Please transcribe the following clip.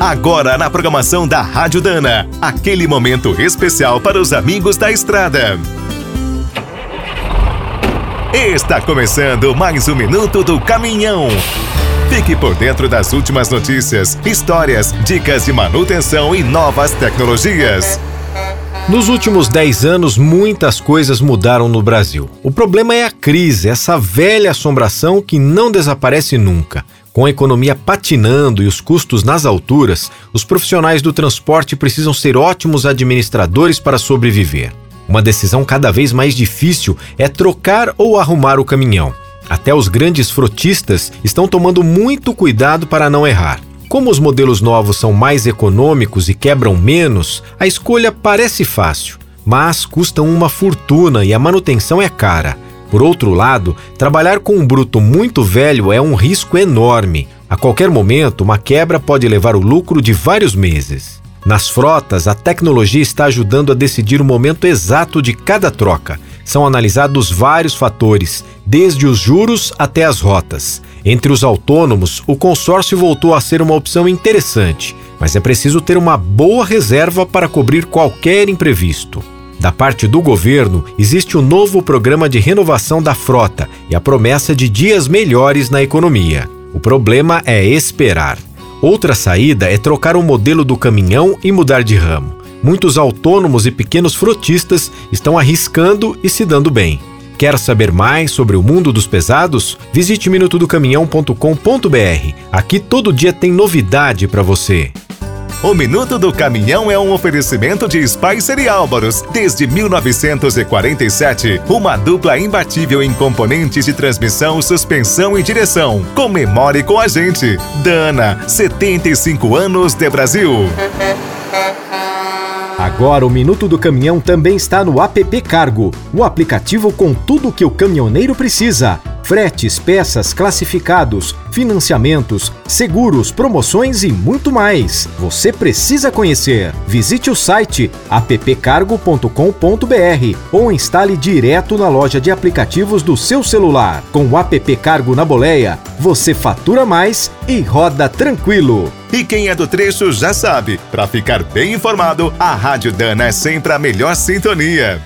Agora na programação da Rádio Dana, aquele momento especial para os amigos da estrada. Está começando mais um minuto do caminhão. Fique por dentro das últimas notícias, histórias, dicas de manutenção e novas tecnologias. Nos últimos 10 anos, muitas coisas mudaram no Brasil. O problema é a crise, essa velha assombração que não desaparece nunca. Com a economia patinando e os custos nas alturas, os profissionais do transporte precisam ser ótimos administradores para sobreviver. Uma decisão cada vez mais difícil é trocar ou arrumar o caminhão. Até os grandes frotistas estão tomando muito cuidado para não errar. Como os modelos novos são mais econômicos e quebram menos, a escolha parece fácil, mas custam uma fortuna e a manutenção é cara. Por outro lado, trabalhar com um bruto muito velho é um risco enorme. A qualquer momento, uma quebra pode levar o lucro de vários meses. Nas frotas, a tecnologia está ajudando a decidir o momento exato de cada troca. São analisados vários fatores, desde os juros até as rotas. Entre os autônomos, o consórcio voltou a ser uma opção interessante, mas é preciso ter uma boa reserva para cobrir qualquer imprevisto. Da parte do governo, existe um novo programa de renovação da frota e a promessa de dias melhores na economia. O problema é esperar. Outra saída é trocar o modelo do caminhão e mudar de ramo. Muitos autônomos e pequenos frotistas estão arriscando e se dando bem. Quer saber mais sobre o mundo dos pesados? Visite minutodocaminhão.com.br. Aqui todo dia tem novidade para você. O Minuto do Caminhão é um oferecimento de Spicer e Álvaros. Desde 1947, uma dupla imbatível em componentes de transmissão, suspensão e direção. Comemore com a gente. Dana, 75 anos de Brasil. Agora o Minuto do Caminhão também está no app Cargo, o aplicativo com tudo que o caminhoneiro precisa fretes, peças, classificados, financiamentos, seguros, promoções e muito mais. Você precisa conhecer. Visite o site appcargo.com.br ou instale direto na loja de aplicativos do seu celular. Com o app Cargo na boleia, você fatura mais e roda tranquilo. E quem é do trecho já sabe, para ficar bem informado, a Rádio Dana é sempre a melhor sintonia.